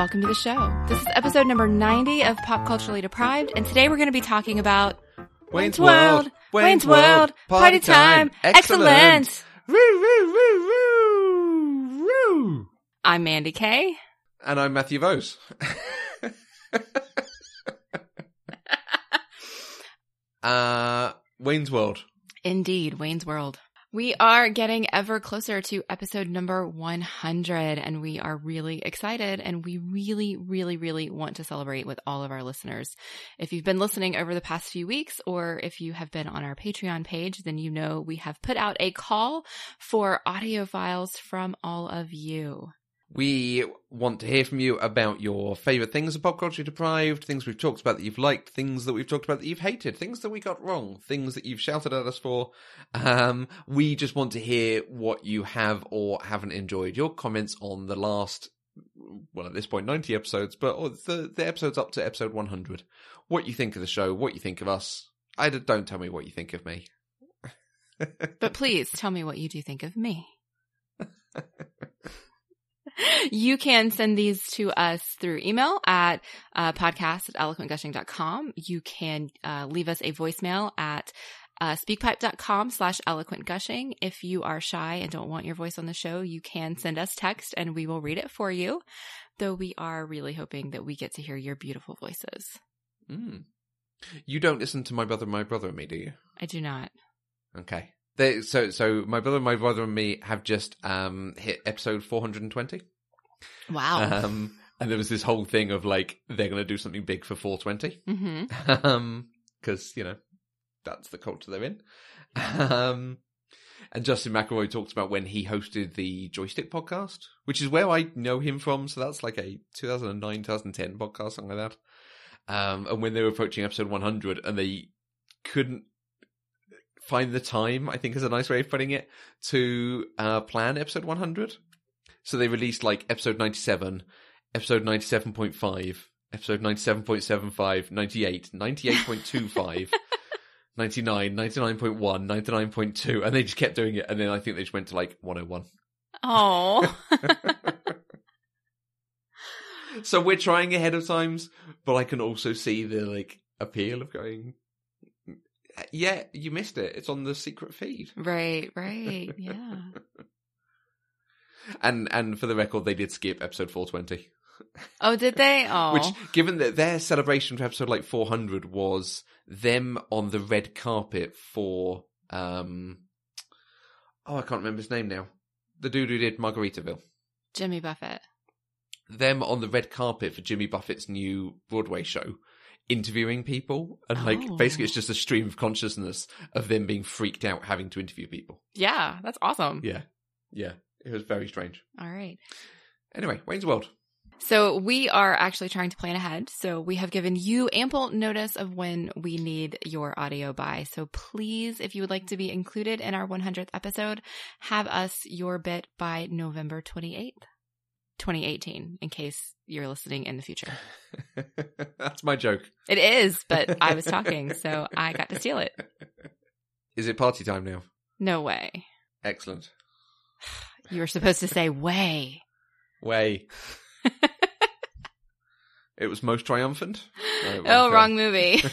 Hi, everyone, and welcome to the show. This is episode number 90 of Pop Culturally Deprived, and today we're going to be talking about Wayne's World. Wayne's World, party time, excellent. Woo, woo, woo, woo, woo. I'm Mandy Kay. And I'm Matthew Vose. uh, Wayne's World. Indeed, Wayne's World. We are getting ever closer to episode number 100, and we are really excited. And we really, really, really want to celebrate with all of our listeners. If you've been listening over the past few weeks, or if you have been on our Patreon page, then you know we have put out a call for audio files from all of you. We want to hear from you about your favourite things of pop culture deprived, things we've talked about that you've liked, things that we've talked about that you've hated, things that we got wrong, things that you've shouted at us for. Um, we just want to hear what you have or haven't enjoyed. Your comments on the last, well, at this point, 90 episodes, but or the, the episodes up to episode 100. What you think of the show, what you think of us. I don't tell me what you think of me. But please tell me what you do think of me. you can send these to us through email at uh, podcast at eloquentgushing.com. You can uh, leave us a voicemail at uh, speakpipe.com slash eloquent gushing. If you are shy and don't want your voice on the show, you can send us text and we will read it for you. Though we are really hoping that we get to hear your beautiful voices. Mm. You don't listen to my brother, my brother and me, do you? I do not. Okay. They, so, so my brother, my brother, and me have just um, hit episode 420. Wow. Um, and there was this whole thing of like they're going to do something big for 420, hmm um, because you know that's the culture they're in. Um, and Justin McElroy talked about when he hosted the Joystiq podcast, which is where I know him from. So that's like a 2009, 2010 podcast, something like that. Um, and when they were approaching episode 100 and they couldn't find the time, I think is a nice way of putting it, to uh, plan episode 100. So they released like episode 97, episode 97.5, episode 97.75, 98, 98.25, 99, 99.1, 99.2, and they just kept doing it. And then I think they just went to like 101. Oh. So we're trying ahead of times, but I can also see the like appeal of going. Yeah, you missed it. It's on the secret feed. right, right. Yeah. And and for the record, they did skip episode 420. Oh, did they? Oh. Which, given that their celebration for episode like 400 was them on the red carpet for, um, oh, I can't remember his name now. The dude who did Margaritaville. Jimmy Buffett. Them on the red carpet for Jimmy Buffett's new Broadway show, interviewing people. And like, Oh. basically, it's just a stream of consciousness of them being freaked out having to interview people. Yeah, that's awesome. Yeah. Yeah. It was very strange. All right. Anyway, Wayne's World. So we are actually trying to plan ahead. So we have given you ample notice of when we need your audio by. So please, if you would like to be included in our 100th episode, have us your bit by November 28th, 2018, in case you're listening in the future. That's my joke. It is, but I was talking, so I got to steal it. Is it party time now? No way. Excellent. You were supposed to say way. Way. it was most triumphant. No, Oh, wasn't. wrong movie.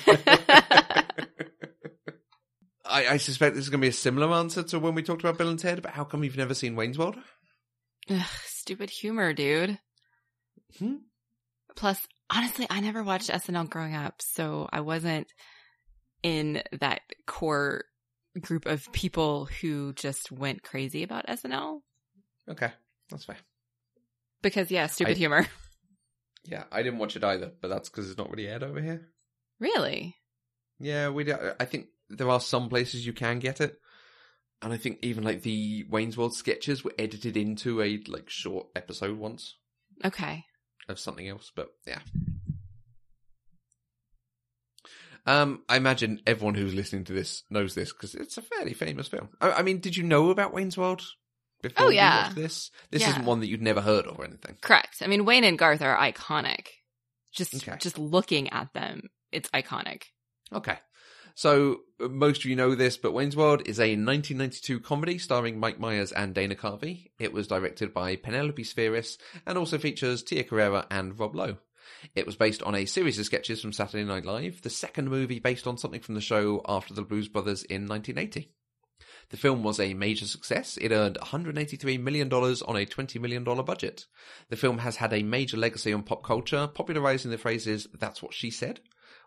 I, I suspect this is going to be a similar answer to when we talked about Bill and Ted, but how come you've never seen Wayne's World? Ugh, stupid humor, dude. Hmm? Plus, honestly, I never watched SNL growing up, so I wasn't in that core group of people who just went crazy about SNL. Okay, that's fair. Because, yeah, stupid I- humor. Yeah, I didn't watch it either, but that's because it's not really aired over here. Really? Yeah, we. I think there are some places you can get it, and I think even like the Wayne's World sketches were edited into a like short episode once Okay. of something else. But yeah, um, I imagine everyone who's listening to this knows this because it's a fairly famous film. I, I mean, did you know about Wayne's World before Oh, you yeah. watched this? This Yeah. isn't one that you'd never heard of or anything. Correct. I mean, Wayne and Garth are iconic. Just, Okay. just looking at them, it's iconic. Okay. So uh, most of you know this, but Wayne's World is a 1992 comedy starring Mike Myers and Dana Carvey. It was directed by Penelope Spheeris and also features Tia Carrere and Rob Lowe. It was based on a series of sketches from Saturday Night Live, the second movie based on something from the show after the Blues Brothers in 1980. The film was a major success. It earned $183 million on a $20 million budget. The film has had a major legacy on pop culture, popularizing the phrases, that's what she said,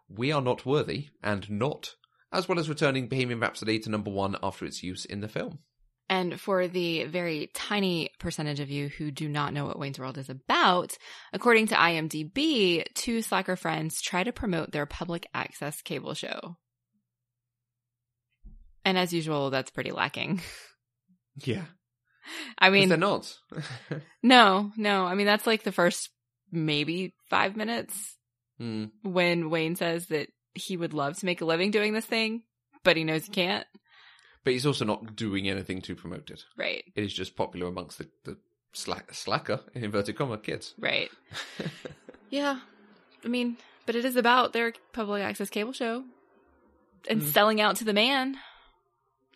we are not worthy, and not, as well as returning Bohemian Rhapsody to number one after its use in the film. And for the very tiny percentage of you who do not know what Wayne's World is about, according to IMDb, two slacker friends try to promote their public access cable show. And as usual, that's pretty lacking. Yeah. I mean, they're not. no, no. I mean, that's like the first maybe five minutes Hmm. when Wayne says that he would love to make a living doing this thing, but he knows he can't. But he's also not doing anything to promote it. Right, It is just popular amongst the, the slack, slacker, in inverted comma, kids. right. Yeah. I mean, but it is about their public access cable show and Mm. selling out to the man.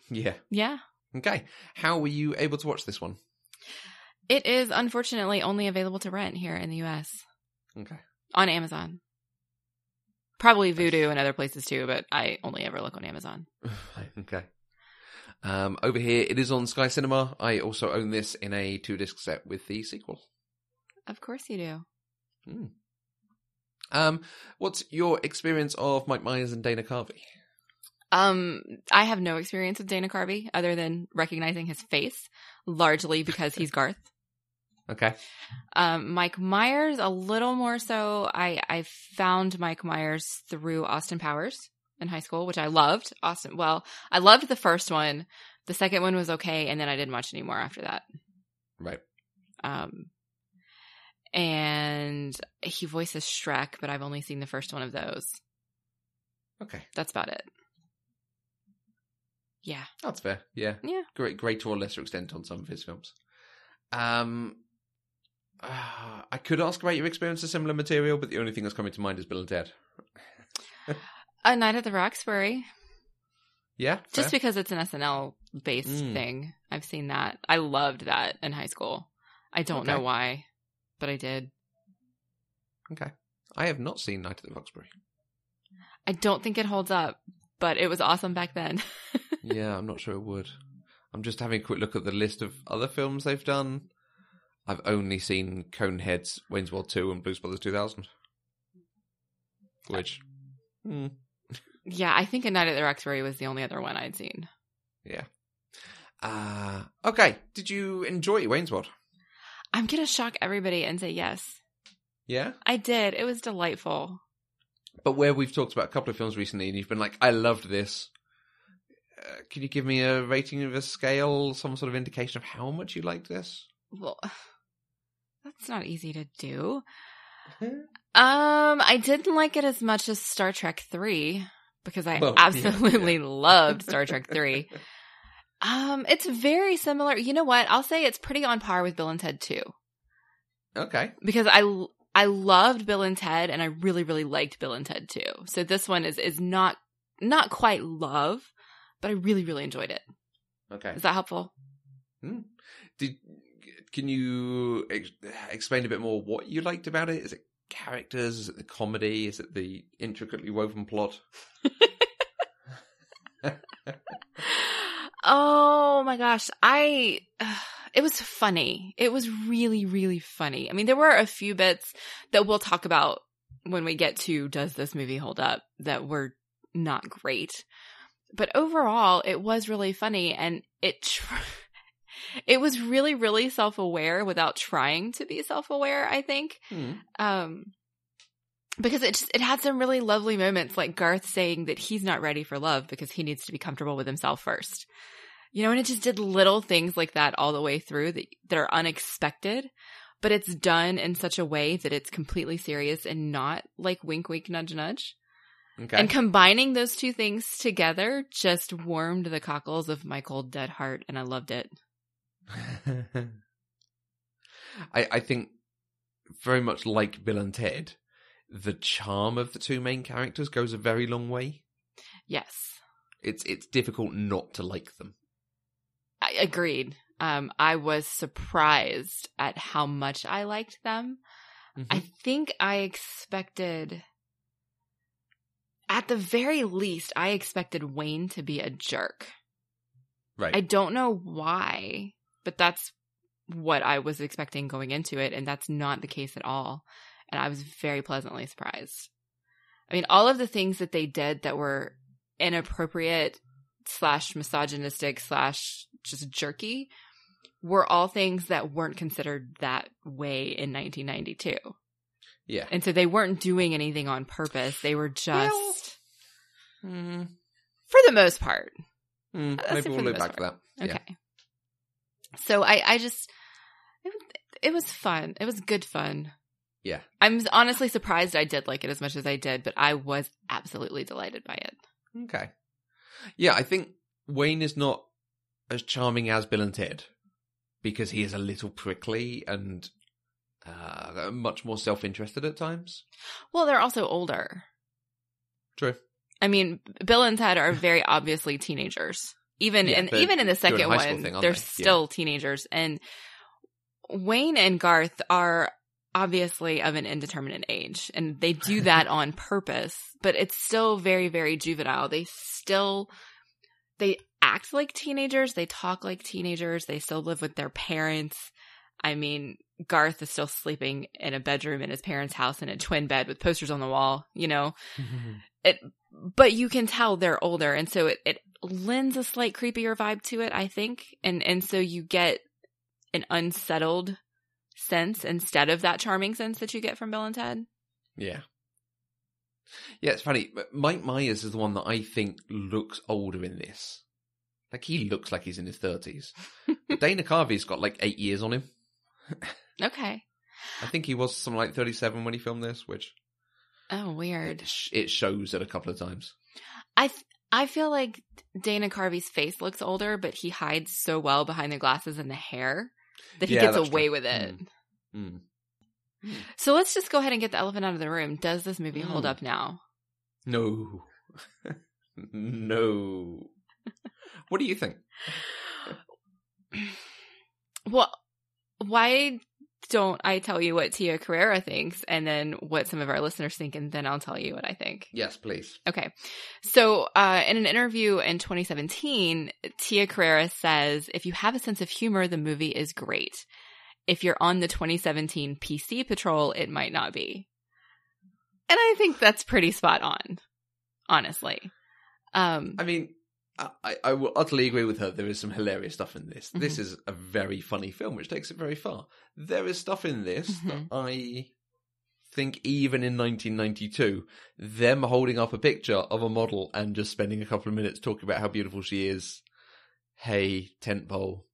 Yeah. Yeah. Okay. How were you able to watch this one? It is unfortunately only available to rent here in the US Okay. on Amazon. Probably Vudu and other places too, but I only ever look on Amazon. okay. Um, over here, it is on Sky Cinema. I also own this in a two disc set with the sequel. Of course you do. Hmm. Um, what's your experience of Mike Myers and Dana Carvey? Um, I have no experience with Dana Carvey other than recognizing his face, largely because he's Garth. Okay. Um, Mike Myers, a little more so. I I found Mike Myers through Austin Powers in high school, which I loved. Austin, well, I loved the first one. The second one was okay, and then I didn't watch anymore after that. Right. Um, and he voices Shrek, but I've only seen the first one of those. Okay. That's about it. Yeah. That's fair. Yeah. Yeah. Great, greater or lesser extent on some of his films. Um, uh, I could ask about your experience of similar material, but the only thing that's coming to mind is Bill and Ted. A Night at the Roxbury. Yeah. Just because it's an SNL based Mm. thing. I've seen that. I loved that in high school. I don't know why, but I did. Okay. I have not seen Night at the Roxbury. I don't think it holds up, but it was awesome back then. yeah, I'm not sure it would. I'm just having a quick look at the list of other films they've done. I've only seen Coneheads, Wayne's World 2, and Blues Brothers 2000. Which, hmm, yeah, I think A Night at the Roxbury was the only other one I'd seen. yeah. Uh, okay, did you enjoy Wayne's World? I'm going to shock everybody and say yes. Yeah? I did. It was delightful. But where we've talked about a couple of films recently and you've been like, I loved this. Uh, can you give me a rating of a scale, some sort of indication of how much you like this? Well, that's not easy to do. Um, I didn't like it as much as Star Trek 3 because I Well, yeah, absolutely loved Star Trek 3. Um, it's very similar. You know what? I'll say it's pretty on par with Bill and Ted 2 Okay. because I I loved Bill and Ted and I really really liked Bill and Ted 2. So this one is is not not quite love, but I really really enjoyed it. Okay. Is that helpful? Hmm. Did can you ex- explain a bit more what you liked about it? Is it characters? Is it the comedy? Is it the intricately woven plot? oh my gosh, I it was funny. It was really really funny. I mean, there were a few bits that we'll talk about when we get to does this movie hold up that were not great. But overall, it was really funny and it tr- it was really really self-aware without trying to be self-aware, I think. Hmm. Um because it just it had some really lovely moments like Garth saying that he's not ready for love because he needs to be comfortable with himself first. You know, and it just did little things like that all the way through that that are unexpected, but it's done in such a way that it's completely serious and not like wink wink nudge nudge. Okay. And combining those two things together just warmed the cockles of my cold dead heart and I loved it. I I think very much like Bill and Ted, the charm of the two main characters goes a very long way. Yes. It's it's difficult not to like them. I agreed. Um, I was surprised at how much I liked them. Mhm. I think I expected, at the very least, I expected Wayne to be a jerk. right. I don't know why, but that's what I was expecting going into it, and that's not the case at all. And I was very pleasantly surprised. I mean, all of the things that they did that were inappropriate slash misogynistic slash just jerky were all things that weren't considered that way in 1992. Yeah. And so they weren't doing anything on purpose. They were just, Mm, for the most part, mm, maybe we'll look back to that. Okay. Yeah. So I, I just, it, it was fun. It was good fun. Yeah. I'm honestly surprised I did like it as much as I did, but I was absolutely delighted by it. Okay. Yeah, I think Wayne is not as charming as Bill and Ted because he is a little prickly and uh, much more self-interested at times. Well, they're also older. True. I mean, Bill and Ted are very obviously teenagers. Even Yeah, in even in the second a high school one, thing, they're they? Yeah. still teenagers. And Wayne and Garth are obviously of an indeterminate age, and they do that on purpose. But it's still very, very juvenile. They still they act like teenagers. They talk like teenagers. They still live with their parents. I mean, Garth is still sleeping in a bedroom in his parents' house in a twin bed with posters on the wall. You know, mm-hmm. but you can tell they're older and so it, it lends a slight creepier vibe to it i think and and so you get an unsettled sense instead of that charming sense that you get from bill and ted Yeah. Yeah, it's funny. Mike Myers is the one that I think looks older in this. Like he looks like he's in his thirties. Dana Carvey's got like eight years on him. Okay I think he was something like thirty-seven when he filmed this, which oh weird it, sh- it shows it a couple of times. i th- i feel like dana carvey's face looks older but he hides so well behind the glasses and the hair that he Yeah, gets away true. with it Mm. so let's just go ahead and get the elephant out of the room does this movie hold Mm. up now No, no. what do you think? Well, why don't I tell you what Tia Carrere thinks and then what some of our listeners think, and then I'll tell you what I think? Yes, please. Okay. So, uh, in an interview in 2017, Tia Carrere says, if you have a sense of humor, the movie is great. If you're on the 2017 PC patrol, it might not be. And I think that's pretty spot on, honestly. Um, I mean, I- I, will utterly agree with her. There is some hilarious stuff in this. This mm-hmm. is a very funny film, which takes it very far. There is stuff in this that mm-hmm. I think, even in 1992, them holding up a picture of a model and just spending a couple of minutes talking about how beautiful she is. Hey, tent pole.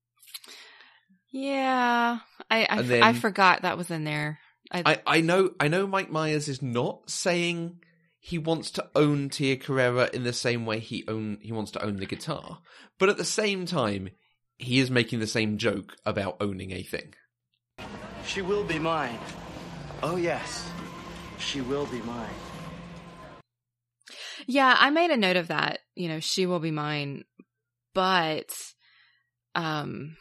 yeah, I, I, then- I forgot that was in there. I, I, I know I know Mike Myers is not saying he wants to own Tia Carrere in the same way he own he wants to own the guitar, but at the same time, he is making the same joke about owning a thing. She will be mine. Oh, yes. She will be mine. Yeah, I made a note of that. You know, she will be mine, but um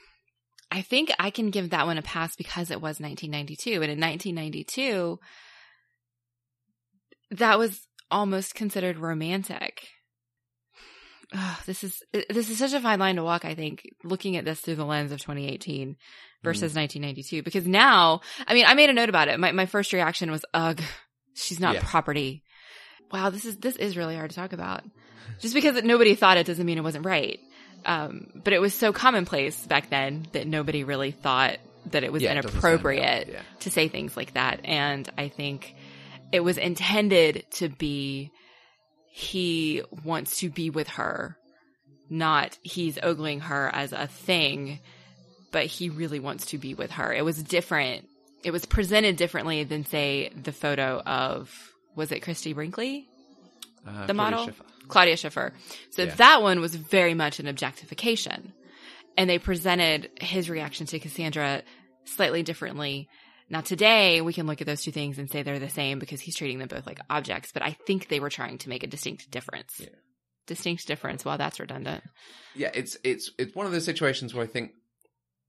I think I can give that one a pass because it was 1992 and in 1992 that was almost considered romantic. Ugh, this is this is such a fine line to walk, I think, looking at this through the lens of 2018 versus 1992 because now, I mean, I made a note about it. My my first reaction was ugh, she's not Yeah. property. Wow, this is this is really hard to talk about. Just because nobody thought it doesn't mean it wasn't right. Um, but it was so commonplace back then that nobody really thought that it was Yeah, it doesn't stand out, inappropriate yeah. to say things like that. And I think it was intended to be he wants to be with her, not he's ogling her as a thing, but he really wants to be with her. It was different. It was presented differently than say the photo of was it Christie Brinkley? Uh, the Claudia model Schiffer. Claudia Schiffer. So Yeah. that one was very much an objectification. And they presented his reaction to Cassandra slightly differently. Now today we can look at those two things and say they're the same because he's treating them both like objects, but I think they were trying to make a distinct difference. Yeah. distinct difference. While that's redundant. Yeah, it's it's it's one of those situations where I think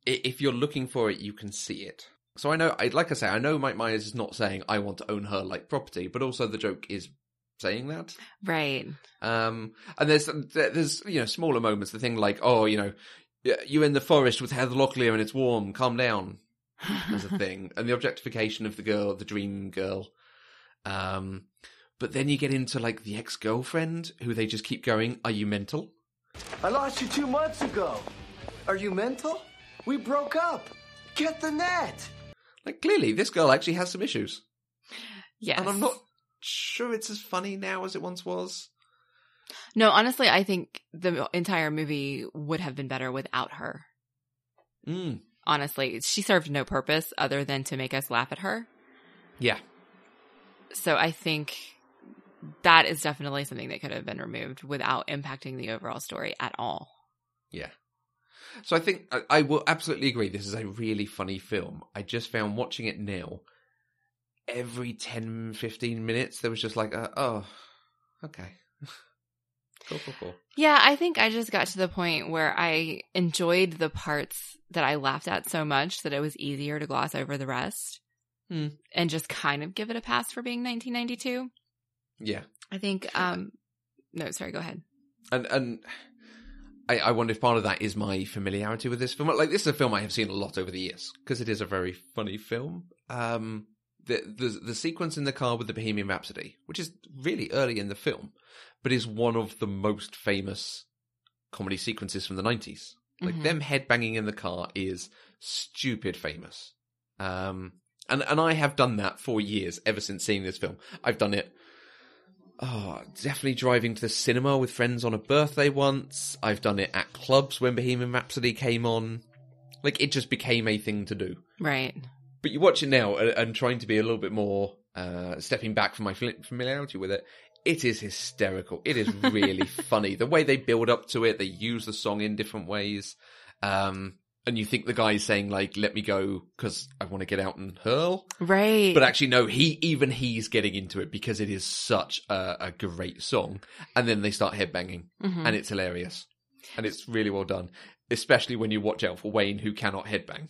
if you're looking for it, you can see it. So I know, I like I say, I know Mike Myers is not saying I want to own her like property, but also the joke is saying that. Right. Um, and there's there's you know smaller moments. The thing like, oh, you know, you're in the forest with Heather Locklear and it's warm. Calm down. As a thing, and the objectification of the girl, the dream girl. Um, but then you get into like the ex girlfriend, who they just keep going. Are you mental? I lost you two months ago. Are you mental? We broke up. Get the net. Like clearly, this girl actually has some issues, yes. and I'm not sure it's as funny now as it once was. No, honestly, I think the entire movie would have been better without her. Mm. Honestly, she served no purpose other than to make us laugh at her. Yeah, So I think that is definitely something that could have been removed without impacting the overall story at all. Yeah. So I think I, I will absolutely agree. This is a really funny film. I just found watching it now, every 10, 15 minutes, there was just like, uh, oh, okay. Cool, cool, cool. Yeah, I think I just got to the point where I enjoyed the parts that I laughed at so much that it was easier to gloss over the rest Hmm. and just kind of give it a pass for being 1992. Yeah. I think, um, no, sorry, go ahead. And, and I, I wonder if part of that is my familiarity with this film. Like, this is a film I have seen a lot over the years because it is a very funny film. Um, the, the the sequence in the car with the Bohemian Rhapsody, which is really early in the film, but is one of the most famous comedy sequences from the nineties. Like Mhm. them headbanging in the car is stupid famous. Um, and and I have done that for years ever since seeing this film. I've done it. Oh, definitely driving to the cinema with friends on a birthday once. I've done it at clubs when Bohemian Rhapsody came on. Like it just became a thing to do. Right. But you watch it now and, and trying to be a little bit more uh, stepping back from my familiarity with it. It is hysterical. It is really funny. The way they build up to it, they use the song in different ways. Um, and you think the guy is saying like, let me go because I want to get out and hurl. Right. But actually, no, he, even he's getting into it because it is such a, a great song. And then they start headbanging Mhm. and it's hilarious. And it's really well done. Especially when you watch out for Wayne who cannot headbang.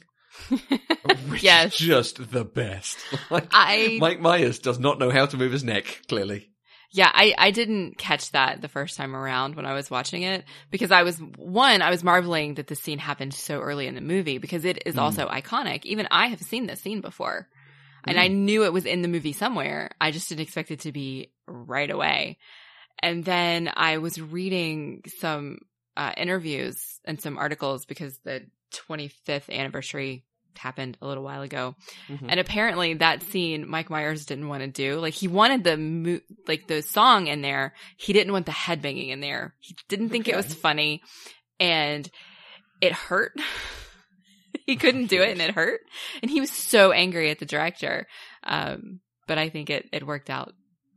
Which Yes. just the best. Like, I Mike Myers does not know how to move his neck, clearly. Yeah, I, I didn't catch that the first time around when I was watching it because I was one, I was marveling that this scene happened so early in the movie because it is Mm. also iconic. Even I have seen this scene before. And I knew it was in the movie somewhere. I just didn't expect it to be right away. And then I was reading some uh, interviews and some articles because the 25th anniversary happened a little while ago. Mhm. And apparently that scene Mike Myers didn't want to do. Like he wanted the mo- like the song in there. He didn't want the headbanging in there. He didn't think it was funny and it hurt. he couldn't do it and it hurt. And he was so angry at the director. Um, but I think it, it worked out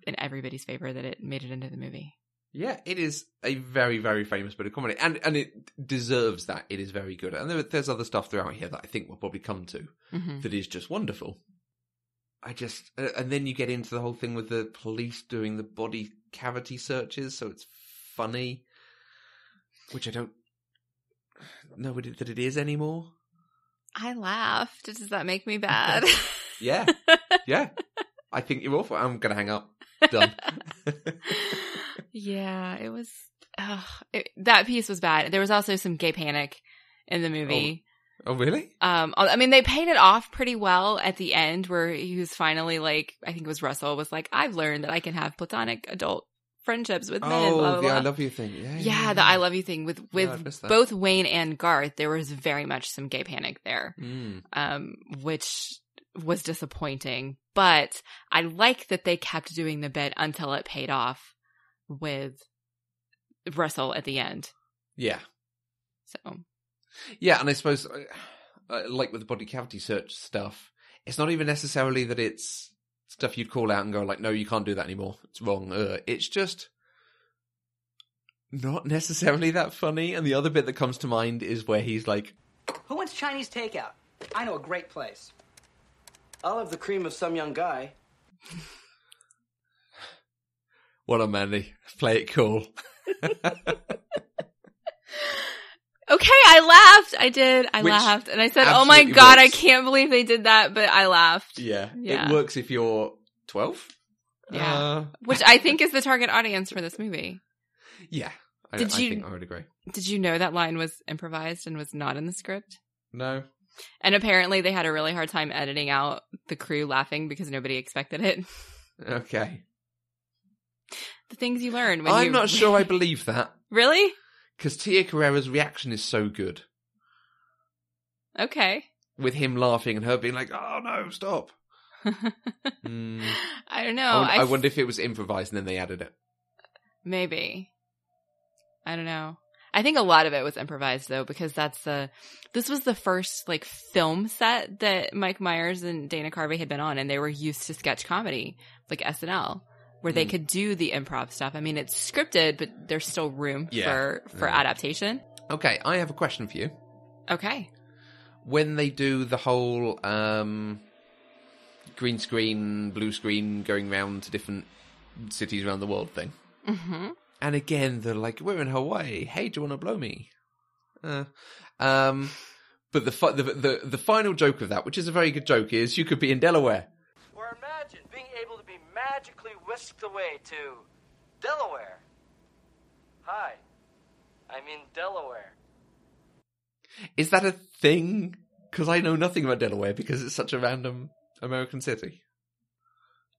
in everybody's favor that it made it into the movie. Yeah, it is a very, very famous bit of comedy. And and it deserves that. It is very good. And there, there's other stuff throughout here that I think we'll probably come to hmm that is just wonderful. I just, uh, and then you get into the whole thing with the police doing the body cavity searches, so it's funny, which I don't know that it is anymore. I laughed. Does that make me bad? Yeah, yeah. I think you're awful. I'm gonna hang up. Done. Yeah, it was. ugh, it, that piece was bad. There was also some gay panic in the movie. oh, really? Um, I mean, they paid it off pretty well at the end, where he was finally like, I think it was Russell was like, "I've learned that I can have platonic adult friendships with men." Oh, blah, blah, the I love you thing. Yeah, Yeah, the I love you thing with with that. both Wayne and Garth. There was very much some gay panic there Mm. um, which was disappointing. But I like that they kept doing the bit until it paid off with Russell at the end. Yeah. So Yeah, and I suppose, uh, uh, like with the body cavity search stuff, it's not even necessarily that it's stuff you'd call out and go like, "No, you can't do that anymore. It's wrong." Uh, it's just not necessarily that funny. And the other bit that comes to mind is where he's like, Who wants Chinese takeout? I know a great place. I'll have the cream of some young guy. "What a Mandy, play it cool." Okay, I laughed. I did. I Which laughed. And I said, oh my absolutely God, I can't believe they did that. But I laughed. yeah. Yeah. It works if you're 12. Yeah. Uh, Which I think is the target audience for this movie. yeah. I, Did I you- think I would agree. Did you know that line was improvised and was not in the script? No. And apparently they had a really hard time editing out the crew laughing because nobody expected it. Okay. The things you learn when I'm you not sure I believe that Really? because Tia Carrere's reaction is so good Okay. with him laughing and her being like, "Oh no, stop." Mm. I don't know. I, wonder, I, I wonder if it was improvised and then they added it. maybe. I don't know. I think a lot of it was improvised though because that's the this was the first like film set that Mike Myers and Dana Carvey had been on and they were used to sketch comedy like SNL where they Mm. could do the improv stuff. I mean it's scripted but there's still room Yeah. for for Yeah. adaptation. Okay, I have a question for you. Okay. When they do the whole um, green screen, blue screen, going round to different cities around the world thing, Mhm. And again they're like, "We're in Hawaii. Hey, do you want to blow me?" Uh, um, but the, fi- the the the final joke of that, which is a very good joke, is you could be in Delaware. Or imagine being able to be magically whisked away to Delaware. Hi, I'm in Delaware. Is that a thing? Because I know nothing about Delaware because it's such a random American city.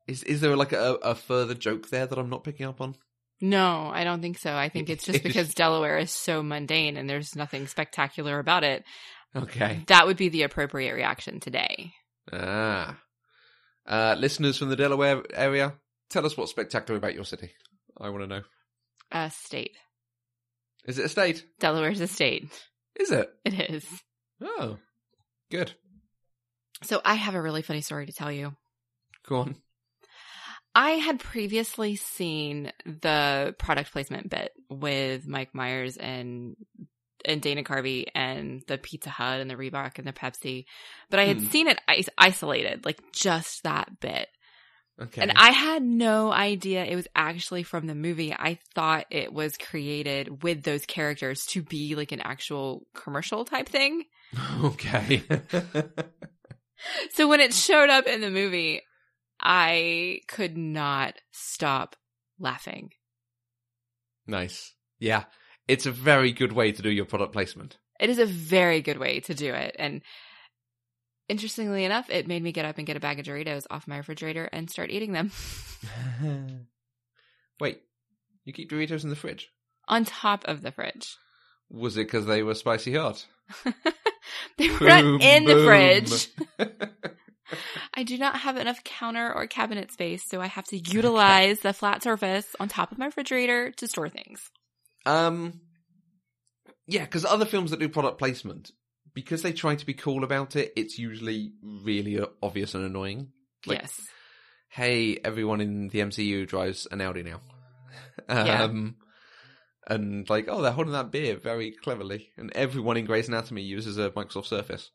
Is is there like a, a further joke there that I'm not picking up on? No, I don't think so. I think it's just because Delaware is so mundane and there's nothing spectacular about it. Okay. That would be the appropriate reaction today. Ah. Uh, listeners from the Delaware area, tell us what's spectacular about your city. I want to know. A state. Is it a state? Delaware's a state. Is it? It is. Oh, good. So I have a really funny story to tell you. Go on. I had previously seen the product placement bit with Mike Myers and and Dana Carvey and the Pizza Hut and the Reebok and the Pepsi, but I had Hmm. seen it is- isolated, like just that bit. Okay. And I had no idea it was actually from the movie. I thought it was created with those characters to be like an actual commercial type thing. okay. So when it showed up in the movie, I could not stop laughing. nice. Yeah. It's a very good way to do your product placement. It is a very good way to do it. And interestingly enough, it made me get up and get a bag of Doritos off my refrigerator and start eating them Wait, you keep Doritos in the fridge? on top of the fridge. Was it because they were spicy hot? they were not Boom, in the fridge. I do not have enough counter or cabinet space, so I have to utilize the flat surface on top of my refrigerator to store things. Um, yeah, because other films that do product placement, because they try to be cool about it, it's usually really obvious and annoying. Like, yes. Hey, everyone in the MCU drives an Audi now. Yeah. Um, and like, oh, they're holding that beer very cleverly, and everyone in Grey's Anatomy uses a Microsoft Surface.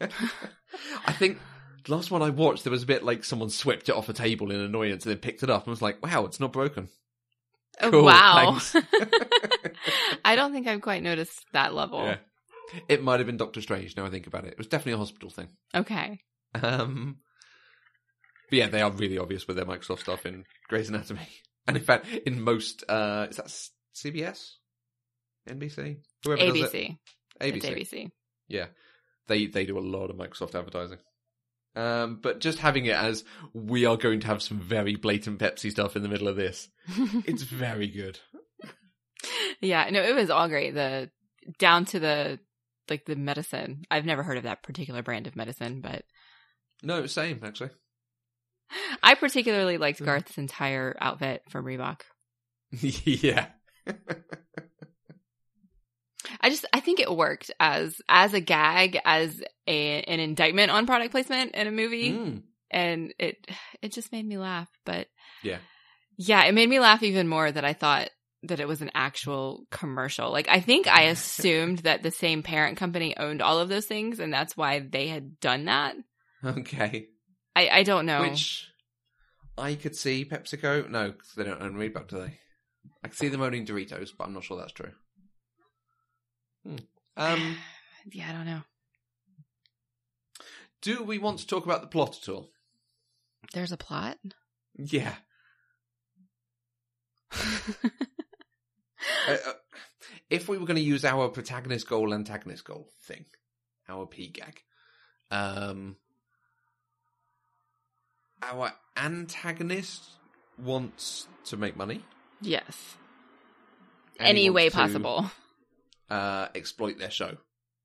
I think the last one I watched, there was a bit like someone swept it off a table in annoyance and then picked it up and was like, wow, it's not broken. Oh, Cool, wow. I don't think I've quite noticed that level. Yeah. It might have been Doctor Strange. Now I think about it, it was definitely a hospital thing. Okay. Um, but yeah, they are really obvious with their Microsoft stuff in Grey's Anatomy, and in fact, in most uh, is that CBS, NBC, whoever ABC. ABC. It's ABC. Yeah, they they do a lot of Microsoft advertising. Um, but just having it as we are going to have some very blatant Pepsi stuff in the middle of this, it's very good. yeah, no, it was all great. The down to the like the medicine. I've never heard of that particular brand of medicine, but No, same actually. I particularly liked Garth's entire outfit from Reebok. yeah, I just I think it worked as as a gag, as a, an indictment on product placement in a movie, Mm. and it it just made me laugh. But Yeah. yeah, it made me laugh even more that I thought that it was an actual commercial. Like I think I assumed that the same parent company owned all of those things, and that's why they had done that. okay. I I don't know. Which I could see PepsiCo. No, 'cause they don't own Reebok, do they? I can see them owning Doritos, but I'm not sure that's true. Hmm. Um, yeah, I don't know. do we want to talk about the plot at all? There's a plot. Yeah. Uh, uh, if we were going to use our protagonist goal, antagonist goal thing, our P gag, um, our antagonist wants to make money. yes. and Any way to, possible. Uh, exploit their show,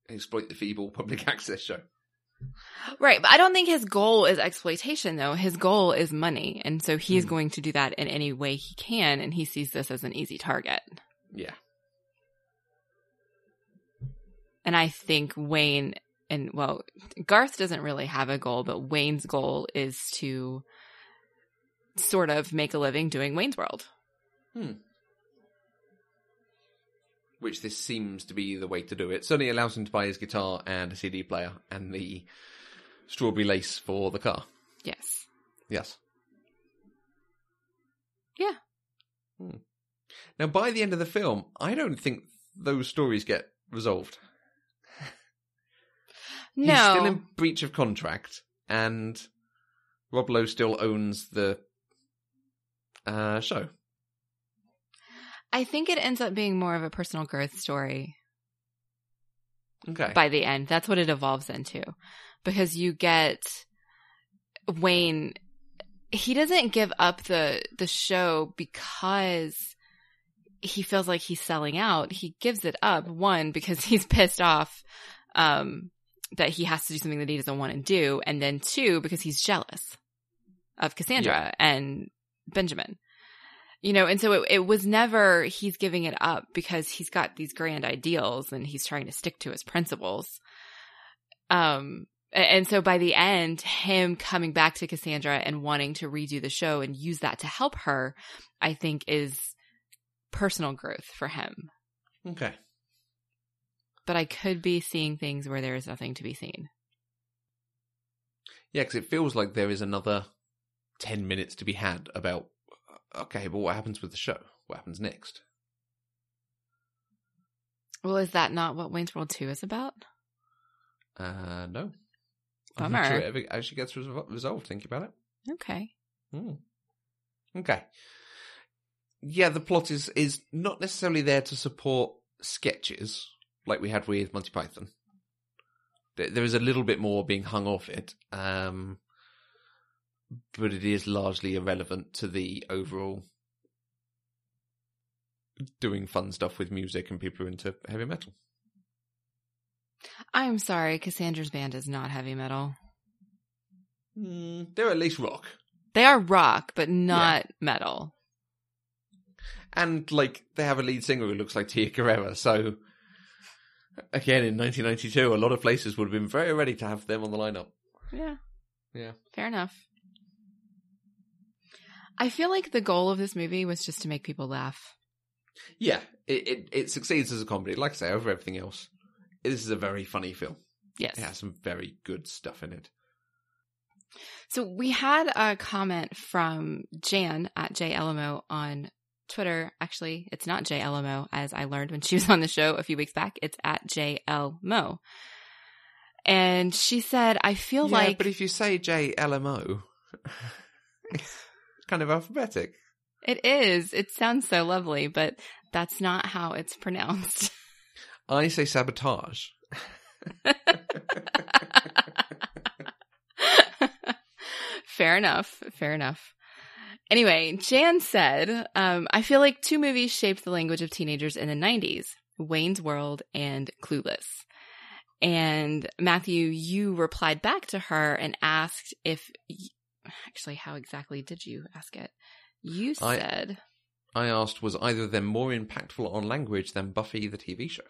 exploit the feeble public access show. Right, but I don't think his goal is exploitation though. His goal is money. And so he's Hmm. going to do that in any way he can and he sees this as an easy target. Yeah. And I think Wayne and well, Garth doesn't really have a goal, but Wayne's goal is to sort of make a living doing Wayne's World. Which this seems to be the way to do it. Certainly allows him to buy his guitar and a CD player and the strawberry lace for the car. Yes. Yes. Yeah. Hmm. Now, by the end of the film, I don't think those stories get resolved. No. He's still in breach of contract, and Rob Lowe still owns the uh, show. I think it ends up being more of a personal growth story Okay. by the end. That's what it evolves into. Because you get Wayne he doesn't give up the the show because he feels like he's selling out. He gives it up one because he's pissed off um that he has to do something that he doesn't want to do and then two because he's jealous of Cassandra and Benjamin. You know, and so it, it was never he's giving it up because he's got these grand ideals and he's trying to stick to his principles. Um, and so by the end, him coming back to Cassandra and wanting to redo the show and use that to help her, I think is personal growth for him. okay. But I could be seeing things where there is nothing to be seen. Yeah, because it feels like there is another 10 minutes to be had about, okay, but what happens with the show? What happens next? Well, is that not what Wayne's World 2 is about? Uh, no. I'm not sure it ever actually gets resol- resolved. Think about it. Okay. Hmm. Okay. Yeah, the plot is is not necessarily there to support sketches like we had with Monty Python. There there is a little bit more being hung off it, um, but it is largely irrelevant to the overall doing fun stuff with music and people are into heavy metal. I'm sorry, Cassandra's band is not heavy metal. Mm, they're at least rock. They are rock, but not metal. And like they have a lead singer who looks like Tia Carrere, so again in 1992, a lot of places would have been very ready to have them on the lineup. Yeah. Yeah. Fair enough. I feel like the goal of this movie was just to make people laugh. Yeah, it, it it succeeds as a comedy. Like I say, over everything else, this is a very funny film. Yes. It has some very good stuff in it. So we had a comment from Jan at JLMO on Twitter. Actually, it's not JLMO, as I learned when she was on the show a few weeks back. It's at JLMO. And she said, I feel yeah, like but if you say J L M O, it's kind of alphabetic. it is. It sounds so lovely, but that's not how it's pronounced. I say sabotage. Fair enough. Fair enough. Anyway, Jan said, um, I feel like two movies shaped the language of teenagers in the 90s Wayne's World and Clueless. And Matthew, you replied back to her and asked if, actually, how exactly did you ask it? You said, I asked, was either of them more impactful on language than Buffy the TV show?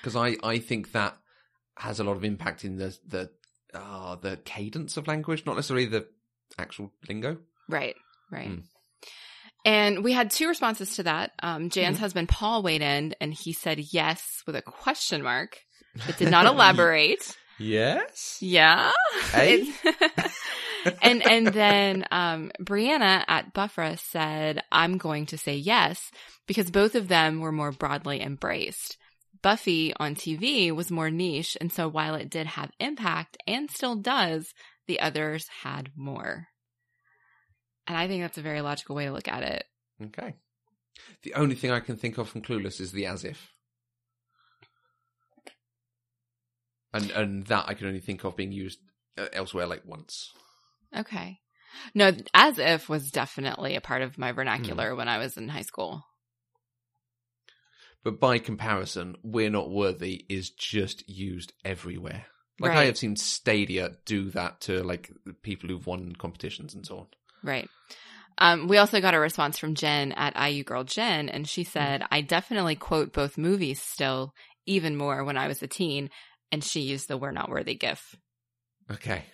Because I, I think that has a lot of impact in the the uh, the cadence of language, not necessarily the actual lingo. right, right. Mm. And we had two responses to that. Um, Jan's Mhm. husband, Paul, weighed in and he said yes with a question mark. but did not elaborate. Yes. Yeah. Eh? And and then um Brianna at Buffra said, I'm going to say yes, because both of them were more broadly embraced. Buffy on TV was more niche, and so while it did have impact and still does, the others had more. And I think that's a very logical way to look at it. Okay. The only thing I can think of from Clueless is the as if. And and that I can only think of being used uh, elsewhere like once. Okay. No, as if was definitely a part of my vernacular when I was in high school. But by comparison, We're Not Worthy is just used everywhere. Like I have seen Stadia do that to like people who've won competitions and so on. Right. Um, we also got a response from Jen at IU Girl Jen, and she said, I definitely quote both movies still, even more when I was a teen. And she used the We're Not Worthy gif. Okay.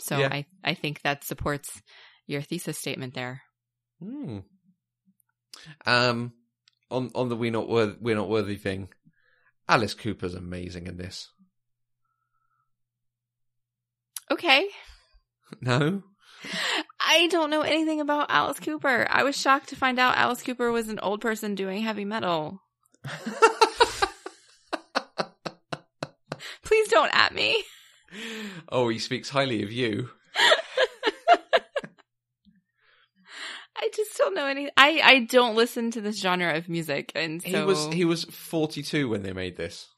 So Yeah. I, I think that supports your thesis statement there. Hmm. Um, on on the we not worthy we're not worthy thing, Alice Cooper's amazing in this. Okay. No, I don't know anything about Alice Cooper. I was shocked to find out Alice Cooper was an old person doing heavy metal. Please don't at me. Oh, he speaks highly of you. I just don't know any. I I don't listen to this genre of music, and so He was he was forty two when they made this.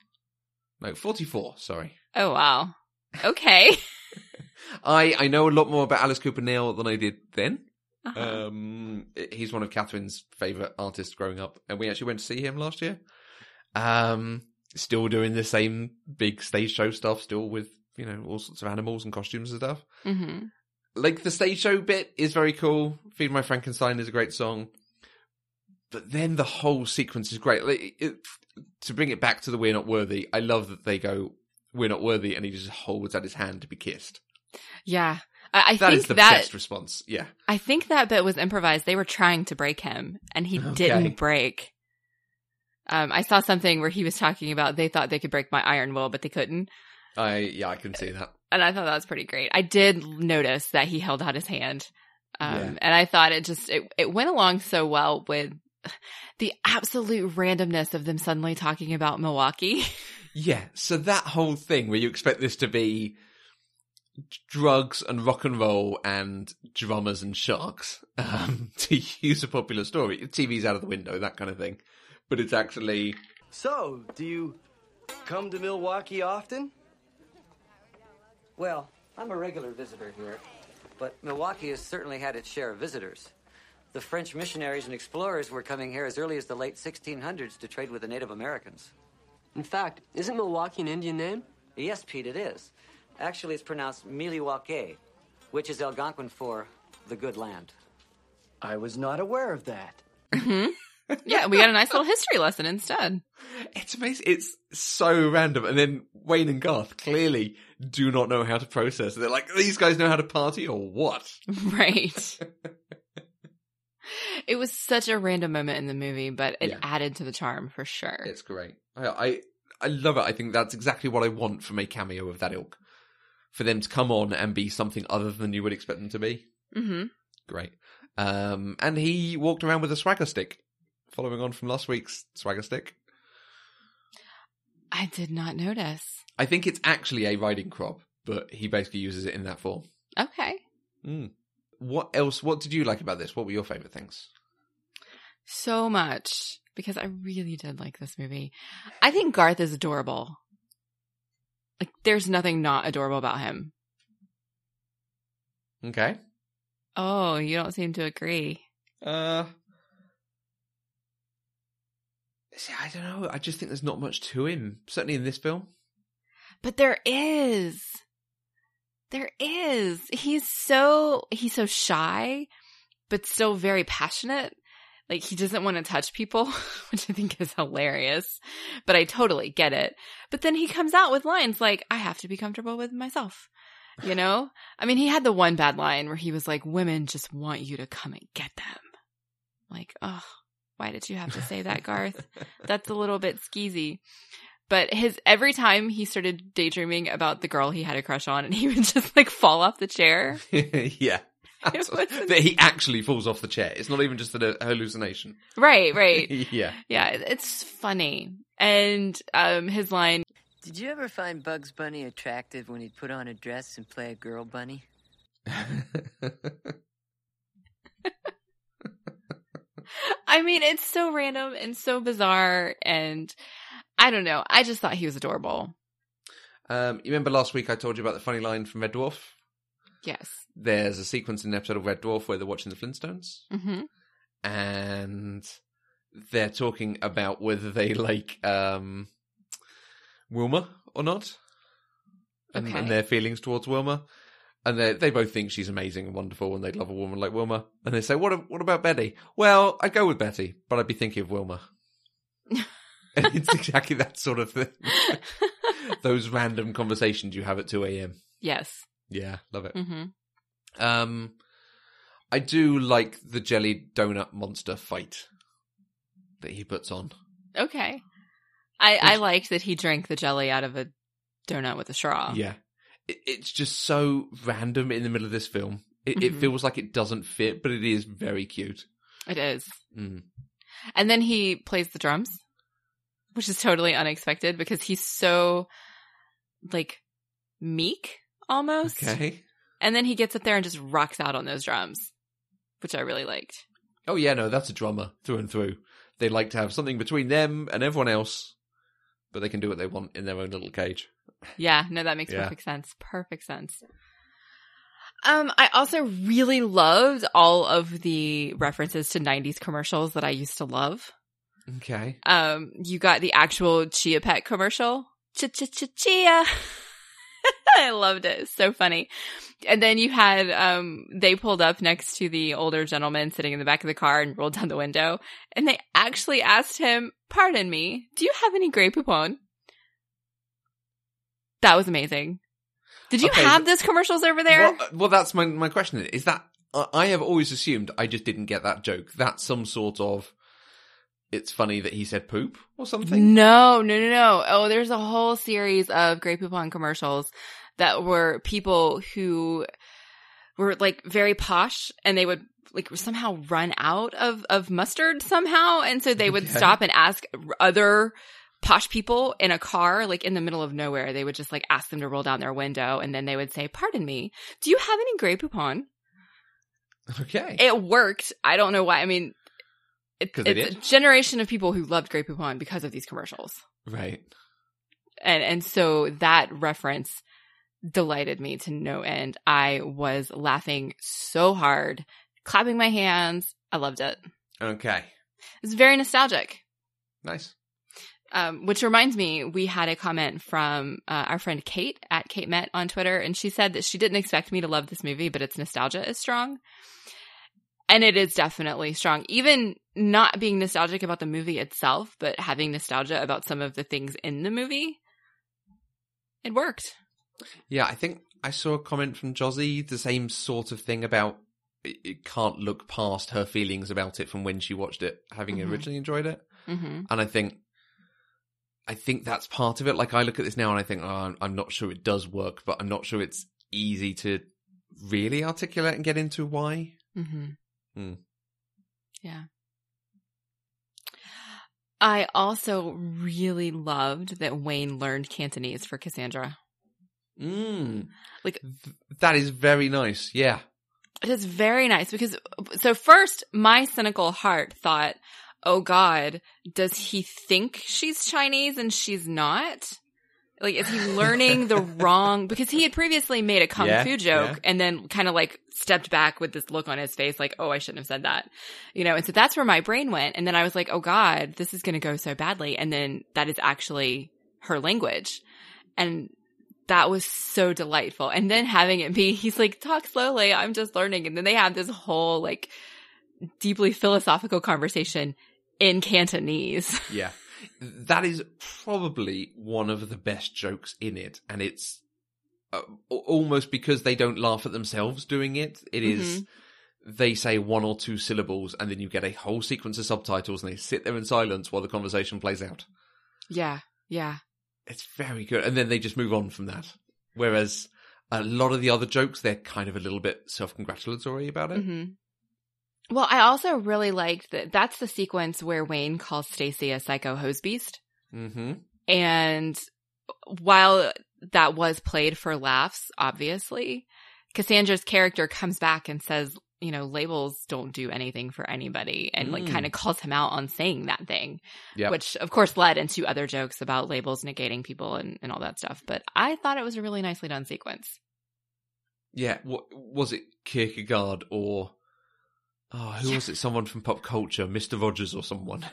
No, forty four. Sorry. oh wow, okay. I I know a lot more about Alice Cooper now than I did then. Uh-huh. Um, he's one of Catherine's favorite artists growing up, and we actually went to see him last year. Um, still doing the same big stage show stuff, still with you know all sorts of animals and costumes and stuff. hmm Like the stage show bit is very cool. "Feed My Frankenstein" is a great song, but then the whole sequence is great. Like, it, to bring it back to the "We're Not Worthy," I love that they go "We're not worthy," and he just holds out his hand to be kissed. Yeah, I, I That think is the that best response. Yeah. I think that bit was improvised. They were trying to break him, and he Okay. didn't break. Um, I saw something where he was talking about they thought they could break my iron will, but they couldn't. I yeah, I can see that. and I thought that was pretty great. I did notice that he held out his hand, um, Yeah. and I thought it just it, it went along so well with the absolute randomness of them suddenly talking about Milwaukee. Yeah, so that whole thing where you expect this to be drugs and rock and roll and drummers and sharks, um, to use a popular story, TV's out of the window, that kind of thing. But it's actually So, do you come to Milwaukee often? Well, I'm a regular visitor here, but Milwaukee has certainly had its share of visitors. The French missionaries and explorers were coming here as early as the late 1600s to trade with the Native Americans. In fact, isn't Milwaukee an Indian name? Yes, Pete, it is. Actually, it's pronounced Miliwake, which is Algonquin for the good land. I was not aware of that. Mm-hmm. Yeah, we got a nice little history lesson instead. it's amazing. It's so random. And then Wayne and Garth clearly do not know how to process. They're like, these guys know how to party or what? Right. it was such a random moment in the movie, but it Yeah. added to the charm for sure. It's great. I, I I love it. I think that's exactly what I want from a cameo of that ilk. For them to come on and be something other than you would expect them to be. hmm Great. Um, and he walked around with a swagger stick, following on from last week's swagger stick. I did not notice. I think it's actually a riding crop, but he basically uses it in that form. Okay. Mm. What else? What did you like about this? What were your favorite things? So much because I really did like this movie. I think Garth is adorable. Like, there's nothing not adorable about him. Okay. Oh, you don't seem to agree. Uh, see, I don't know. I just think there's not much to him. Certainly in this film. But there is. There is. He's so he's so shy, but still very passionate. Like he doesn't want to touch people, which I think is hilarious. But I totally get it. But then he comes out with lines like, I have to be comfortable with myself. You know? I mean, he had the one bad line where he was like, Women just want you to come and get them. Like, oh, why did you have to say that, Garth? That's a little bit skeezy. But his every time he started daydreaming about the girl he had a crush on, and he would just like fall off the chair. yeah. That he actually falls off the chair. It's not even just a hallucination. Right, right. yeah. Yeah, it's funny. And um his line, Did you ever find Bugs Bunny attractive when he'd put on a dress and play a girl bunny? I mean, it's so random and so bizarre and I don't know. I just thought he was adorable. um, you remember last week I told you about the funny line from Red Dwarf? Yes. There's a sequence in an episode of Red Dwarf where they're watching the Flintstones Mhm. and they're talking about whether they like um, Wilma or not, and, Okay. and their feelings towards Wilma. And they they both think she's amazing and wonderful, and they'd love a woman like Wilma. And they say, "What what about Betty?" Well, I'd go with Betty, but I'd be thinking of Wilma. and it's exactly that sort of thing. Those random conversations you have at two a.m. yes. Yeah, love it. Mhm. Um, I do like the jelly donut monster fight that he puts on. Okay. I I Which- liked that he drank the jelly out of a donut with a straw. Yeah, it's just so random in the middle of this film. It, it Mhm. feels like it doesn't fit, but it is very cute. It is. Mm. And then he plays the drums, which is totally unexpected because he's so like meek almost. Okay. And then he gets up there and just rocks out on those drums, which I really liked. Oh yeah, no, that's a drummer through and through. They like to have something between them and everyone else, but they can do what they want in their own little cage. Yeah, no, that makes Yeah. perfect sense. Perfect sense. Um, I also really loved all of the references to 90s commercials that I used to love. Okay. Um, you got the actual Chia Pet commercial. Ch ch ch Chia. I loved it. It's so funny. And then you had um they pulled up next to the older gentleman sitting in the back of the car and rolled down the window and they actually asked him, "Pardon me, do you have any Grey Poupon?" That was amazing. Did you Okay, have those commercials over there? Well, uh, well, that's my my question. Is that I I have always assumed I just didn't get that joke. That's some sort of. It's funny that he said poop or something. No, no, no, no. Oh, there's a whole series of Grey Poupon commercials that were people who were like very posh and they would like somehow run out of, of mustard somehow. And so they would Okay. stop and ask other posh people in a car, like in the middle of nowhere. They would just like ask them to roll down their window and then they would say, pardon me, do you have any Grey Poupon? Okay. It worked. I don't know why. I mean, it, it's a generation of people who loved Grey Poupon because of these commercials right. and and so that reference delighted me to no end. I was laughing so hard, clapping my hands. I loved it. Okay. It's very nostalgic. Nice. Um, which reminds me, we had a comment from uh, our friend Kate at Kate Met on Twitter, and she said that she didn't expect me to love this movie, but its nostalgia is strong. And it is definitely strong. Even not being nostalgic about the movie itself, but having nostalgia about some of the things in the movie, it worked. Yeah, I think I saw a comment from Josie, the same sort of thing about it, can't look past her feelings about it from when she watched it, having Mhm. originally enjoyed it. hmm And I think, I think that's part of it. Like I look at this now and I think, oh, I'm, I'm not sure it does work, but I'm not sure it's easy to really articulate and get into why. Mm-hmm. Hmm. Yeah. I also really loved that Wayne learned Cantonese for Cassandra. Mm. Like- Th- that is very nice. Yeah. It is very nice because, so first, my cynical heart thought, oh God, does he think she's Chinese and she's not? Like, is he learning the wrong? Because he had previously made a kung Yeah, fu joke yeah. and then kind of like stepped back with this look on his face, like, oh, I shouldn't have said that. You know, and so that's where my brain went. And then I was like, oh God, this is going to go so badly. And then that is actually her language. And that was so delightful. And then having it be, he's like, talk slowly. I'm just learning. And then they have this whole like deeply philosophical conversation in Cantonese. Yeah. That is probably one of the best jokes in it. And it's uh, almost because they don't laugh at themselves doing it. It is- they say one or two syllables and then you get a whole sequence of subtitles and they sit there in silence while the conversation plays out. Yeah. Yeah. It's very good. And then they just move on from that. Whereas a lot of the other jokes, they're kind of a little bit self-congratulatory about it. hmm Well, I also really liked that. That's the sequence where Wayne calls Stacy a psycho hose beast, Mm-hmm. and while that was played for laughs, obviously, Cassandra's character comes back and says, "You know, labels don't do anything for anybody," and like Mm. kind of calls him out on saying that thing, Yep. which of course led into other jokes about labels negating people and, and all that stuff. But I thought it was a really nicely done sequence. Yeah. What, was it Kierkegaard or oh, who was it? Someone from pop culture, Mister Rogers or someone.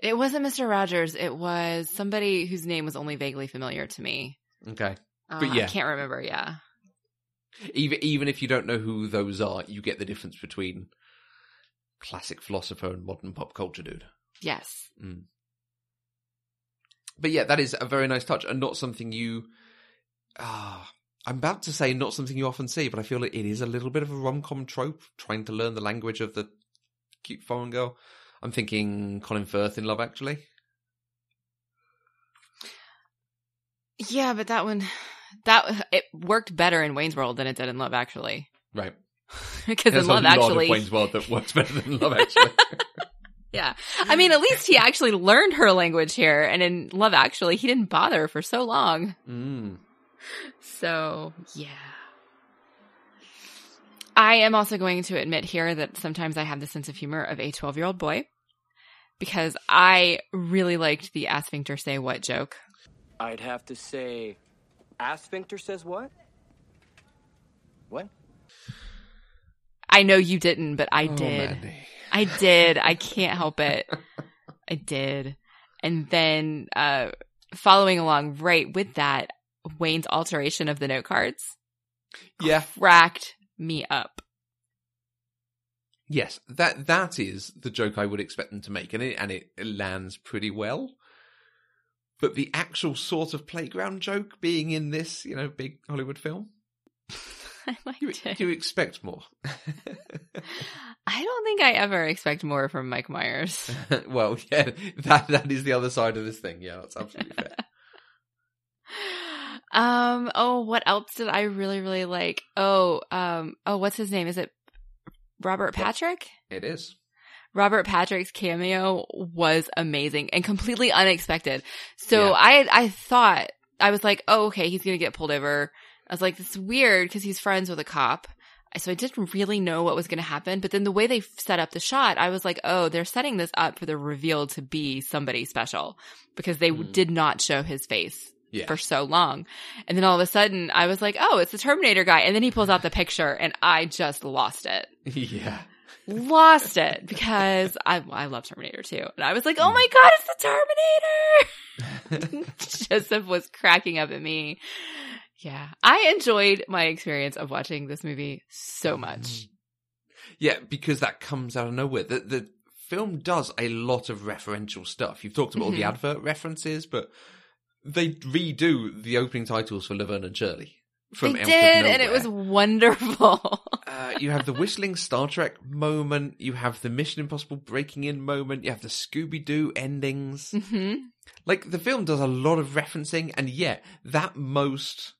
It wasn't Mr. Rogers. It was somebody whose name was only vaguely familiar to me. Okay. Uh, But yeah. I can't remember. Yeah. Even even if you don't know who those are, you get the difference between classic philosopher and modern pop culture dude. Yes. But yeah, that is a very nice touch and not something you. Ah, I'm about to say not something you often see, but I feel like it is a little bit of a rom com trope, trying to learn the language of the cute foreign girl. I'm thinking Colin Firth in Love Actually. Yeah, but that one, that it worked better in Wayne's World than it did in Love Actually. Right. because in Love a lot Actually, of Wayne's World that works better than Love Actually. yeah. I mean, at least he actually learned her language here, and in Love Actually, he didn't bother for so long. mm. So yeah. I am also going to admit here that sometimes I have the sense of humor of a 12 year old boy because I really liked the Asphincter say what joke. I'd have to say, Asphincter says what? What? I know you didn't, but I Oh, did. Mandy. I did. I can't help it. I did. And then uh following along right with that, Wayne's alteration of the note cards Yeah. racked me up. Yes, that that is the joke I would expect them to make, and it and it lands pretty well. But the actual sort of playground joke being in this, you know, big Hollywood film, I liked you, it. you expect more. I don't think I ever expect more from Mike Myers. well, yeah, that that is the other side of this thing. Yeah, that's absolutely fair. Um, oh, what else did I really, really like? Oh, um, oh, what's his name? Is it Robert Patrick? It is. Robert Patrick's cameo was amazing and completely unexpected. So Yeah. I, I thought, I was like, oh, okay, he's gonna get pulled over. I was like, it's weird because he's friends with a cop. So I didn't really know what was going to happen. But then the way they set up the shot, I was like, oh, they're setting this up for the reveal to be somebody special because they Hmm. did not show his face Yeah. for so long. And then all of a sudden I was like, oh, it's the Terminator guy. And then he pulls out the picture and I just lost it. yeah. Lost it because I, I love Terminator too. And I was like, oh my God, it's the Terminator. Joseph was cracking up at me. Yeah. I enjoyed my experience of watching this movie so much. Yeah, because that comes out of nowhere. The the film does a lot of referential stuff. You've talked about all the Mhm. advert references, but they redo the opening titles for Laverne and Shirley. From they did, and it was wonderful. Uh, you have the whistling Star Trek moment. You have the Mission Impossible breaking in moment. You have the Scooby Doo endings. hmm Like the film does a lot of referencing, and yet that most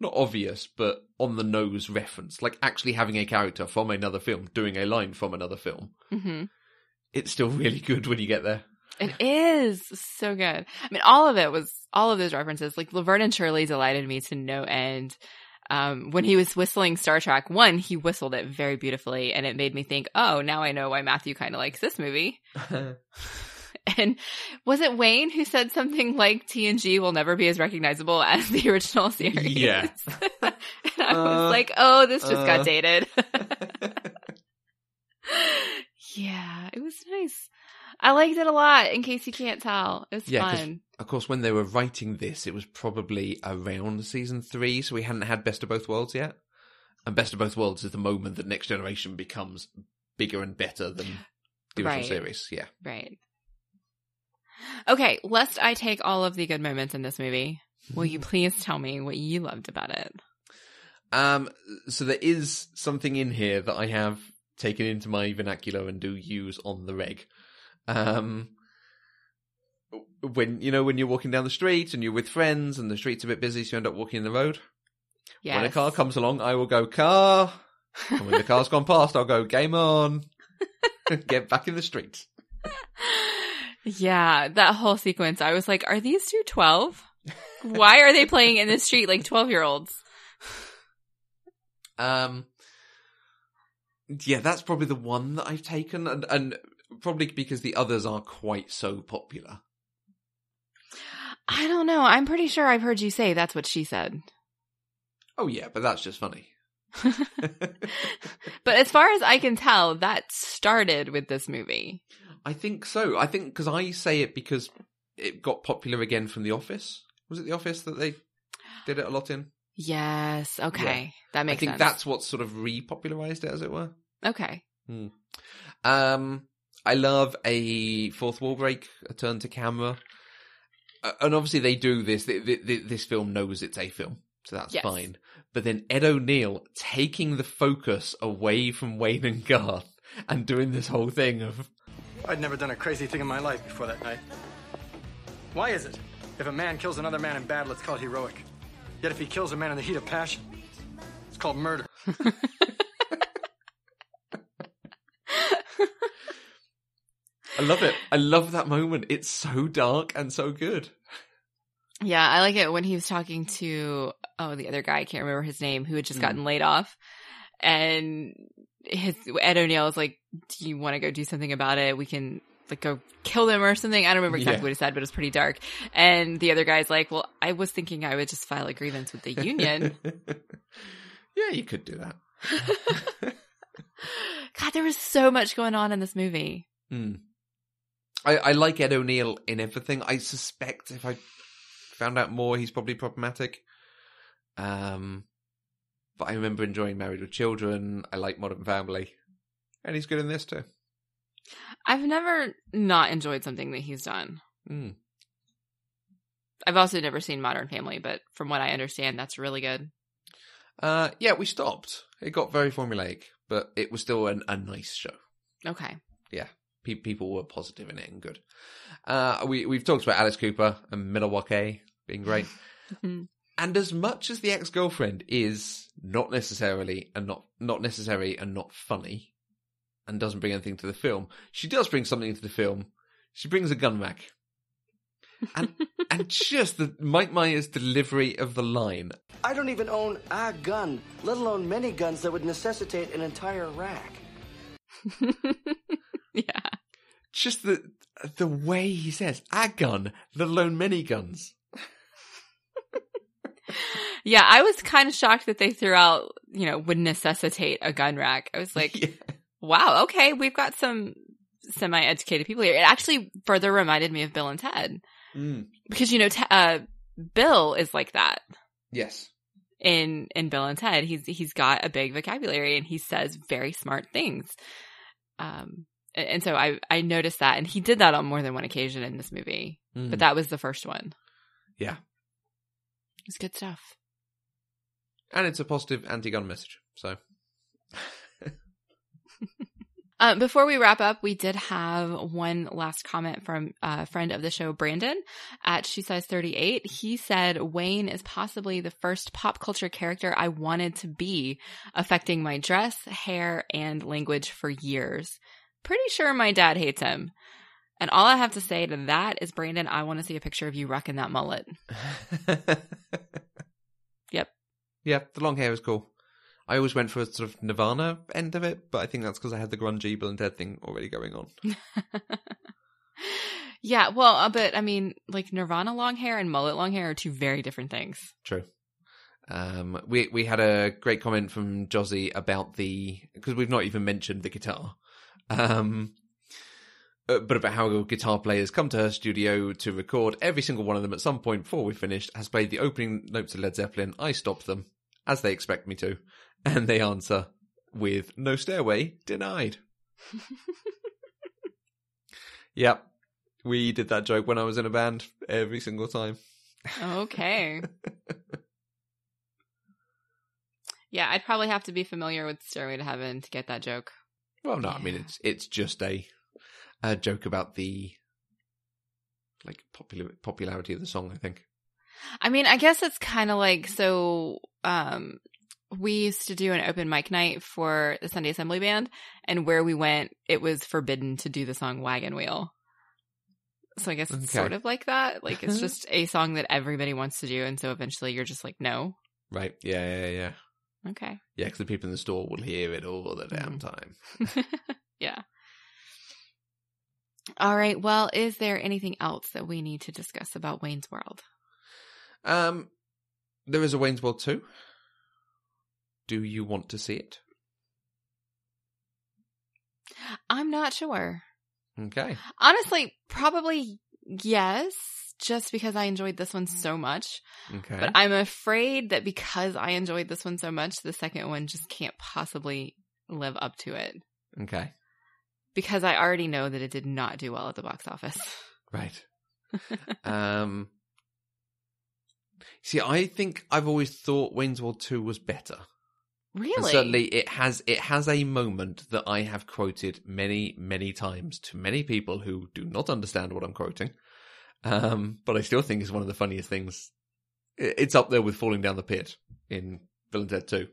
not obvious, but on the nose reference, like actually having a character from another film doing a line from another film. hmm It's still really good when you get there. It is so good. I mean, all of it was all of those references. Like Laverne and Shirley delighted me to no end. Um, when he was whistling Star Trek One, he whistled it very beautifully, and it made me think, "Oh, now I know why Matthew kind of likes this movie." And was it Wayne who said something like TNG will never be as recognizable as the original series? Yeah. and I Uh, was like, "Oh, this just uh. got dated." yeah, it was nice. I liked it a lot. In case you can't tell, it was Yeah, fun. of course, when they were writing this, it was probably around season three, so we hadn't had Best of Both Worlds yet. And Best of Both Worlds is the moment that Next Generation becomes bigger and better than the original Right. series. Yeah. Right. Okay, lest I take all of the good moments in this movie, will you please tell me what you loved about it? Um, so there is something in here that I have taken into my vernacular and do use on the reg. Um, when you know when you're walking down the street and you're with friends and the street's a bit busy, so you end up walking in the road. Yes. When a car comes along, I will go car. And when the car's gone past, I'll go game on. Get back in the street. Yeah, that whole sequence. I was like, are these two 12? Why are they playing in the street like 12 year olds? Um, yeah, that's probably the one that I've taken, and, and probably because the others are quite so popular. I don't know. I'm pretty sure I've heard you say that's what she said. Oh yeah, but that's just funny. But as far as I can tell, that started with this movie. I think so. I think because I say it because it got popular again from The Office. Was it The Office that they did it a lot in? Yes. Okay. That makes I think sense. that's what sort of repopularized it, as it were. okay. Um, I love a fourth wall break, a turn to camera, uh, and obviously they do this. Th- th- th- this film knows it's a film, so that's Yes. fine. But then Ed O'Neill taking the focus away from Wayne and Garth and doing this whole thing of I'd never done a crazy thing in my life before that night. Why is it? If a man kills another man in battle, it's called heroic. Yet if he kills a man in the heat of passion, it's called murder. I love it. I love that moment. It's so dark and so good. Yeah, I like it when he was talking to oh the other guy, I can't remember his name, who had just Mm. gotten laid off, and his Ed O'Neill was like, "Do you want to go do something about it? We can like go kill them or something." I don't remember exactly Yeah. what he said, but it was pretty dark. And the other guy's like, "Well, I was thinking I would just file a grievance with the union." yeah, you could do that. God, there was so much going on in this movie. Hmm. I, I like Ed O'Neill in everything. I suspect if I found out more, he's probably problematic. Um, but I remember enjoying Married with Children. I like Modern Family, and he's good in this too. I've never not enjoyed something that he's done. Mm. I've also never seen Modern Family, but from what I understand, that's really good. Uh, yeah, we stopped. It got very formulaic, but it was still an, a nice show. Okay. Yeah, pe- people were positive in it and good. Uh, we we've talked about Alice Cooper and Milwaukee being great. Mhm. And as much as the ex girlfriend is not necessarily and not not necessary and not funny, and doesn't bring anything to the film, she does bring something to the film. She brings a gun rack, and and just the Mike Myers' delivery of the line. I don't even own a gun, let alone many guns that would necessitate an entire rack. yeah. Just the the way he says a gun, let alone many guns. Yeah, I was kind of shocked that they threw out, you know, would necessitate a gun rack. I was like, Yeah. wow, okay, we've got some semi-educated people here. It actually further reminded me of Bill and Ted Mm. because you know, Te- uh, Bill is like that Yes. in in Bill and Ted. He's he's got a big vocabulary and he says very smart things. Um, and, so I I noticed that, and he did that on more than one occasion in this movie, Mm. but that was the first one. Yeah. It's good stuff. And it's a positive anti-gun message. So Um, before we wrap up, we did have one last comment from a friend of the show, Brandon, at She Size 38. He said, Wayne is possibly the first pop culture character I wanted to be, affecting my dress, hair, and language for years. Pretty sure my dad hates him. And all I have to say to that is, Brandon, I want to see a picture of you rocking that mullet. Yep. Yeah, the long hair is cool. I always went for a sort of Nirvana end of it, but I think that's because I had the grungy Bill and Ted thing already going on. yeah, well, uh, but I mean, like Nirvana long hair and mullet long hair are two very different things. True. Um, we we had a great comment from Josie about the because we've not even mentioned the guitar, um, uh, but about how guitar players come to her studio to record. Every single one of them at some point before we finished has played the opening notes of Led Zeppelin. I stop them as they expect me to, and they answer with "No stairway denied." yep, we did that joke when I was in a band every single time. Okay. yeah, I'd probably have to be familiar with Stairway to Heaven to get that joke. Well, no, I mean it's it's just a a joke about the like popular popularity of the song. I think. I mean, I guess it's kind of like so. Um, we used to do an open mic night for the Sunday Assembly Band, and where we went, it was forbidden to do the song "Wagon Wheel." So I guess it's Okay. sort of like that. Like it's just a song that everybody wants to do, and so eventually you're just like, no, Right. Yeah. Yeah. Yeah. Okay, Yeah. Because the people in the store will hear it all the damn Mhm. time. yeah. All right. Well, is there anything else that we need to discuss about Wayne's World? Um, there is a Wayne's World two. Do you want to see it? I'm not sure. Okay. Honestly, probably yes, just because I enjoyed this one so much. Okay. But I'm afraid that because I enjoyed this one so much, the second one just can't possibly live up to it. okay. Because I already know that it did not do well at the box office. Right. um. See, I think I've always thought Wayne's World two was better. And Really? certainly, it has it has a moment that I have quoted many many times to many people who do not understand what I'm quoting. Um, but I still think it's one of the funniest things. It's up there with falling down the pit in Bill and Ted Two.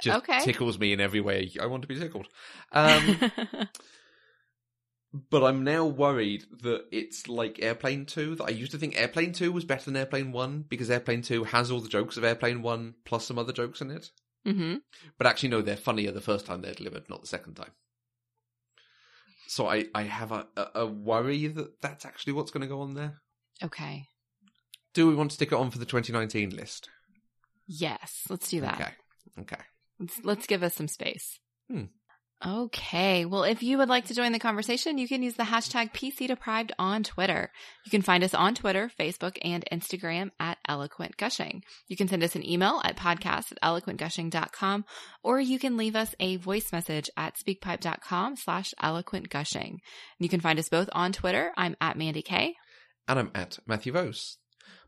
Just Okay. tickles me in every way I want to be tickled. Um, but I'm now worried that it's like Airplane 2. That I used to think Airplane 2 was better than Airplane 1 because Airplane 2 has all the jokes of Airplane 1 plus some other jokes in it. hmm But actually, no, they're funnier the first time they're delivered, not the second time. So I, I have a, a, worry that that's actually what's going to go on there. Okay. Do we want to stick it on for the 2019 list? Yes, let's do that. Okay. Okay. Let's, let's give us some space. Hmm. Okay. Well, if you would like to join the conversation, you can use the hashtag PC Deprived on Twitter. You can find us on Twitter, Facebook, and Instagram at Eloquent Gushing. You can send us an email at podcast at eloquentgushing.com, or you can leave us a voice message at speakpipe.com slash eloquent gushing. You can find us both on Twitter. I'm at Mandy K. And I'm at Matthew Vose.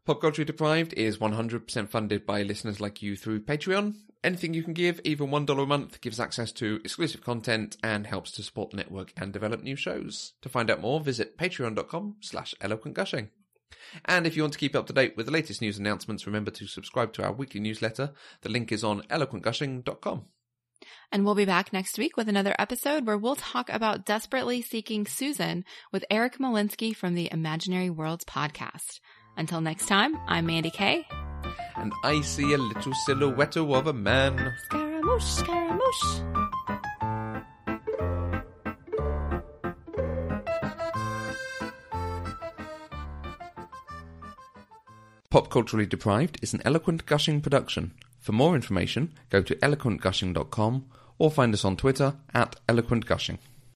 Pop Culture Deprived is 100% funded by listeners like you through Patreon. Anything you can give, even $1 a month, gives access to exclusive content and helps to support the network and develop new shows. To find out more, visit patreon.com slash eloquentgushing. And if you want to keep up to date with the latest news announcements, remember to subscribe to our weekly newsletter. The link is on eloquentgushing.com. And we'll be back next week with another episode where we'll talk about Desperately Seeking Susan with Eric Molinsky from the Imaginary Worlds podcast. Until next time, I'm Mandy Kay. And I see a little silhouette of a man. Scaramouche, Scaramouche. Pop Culturally Deprived is an Eloquent Gushing production. For more information, go to eloquentgushing.com or find us on Twitter at eloquentgushing.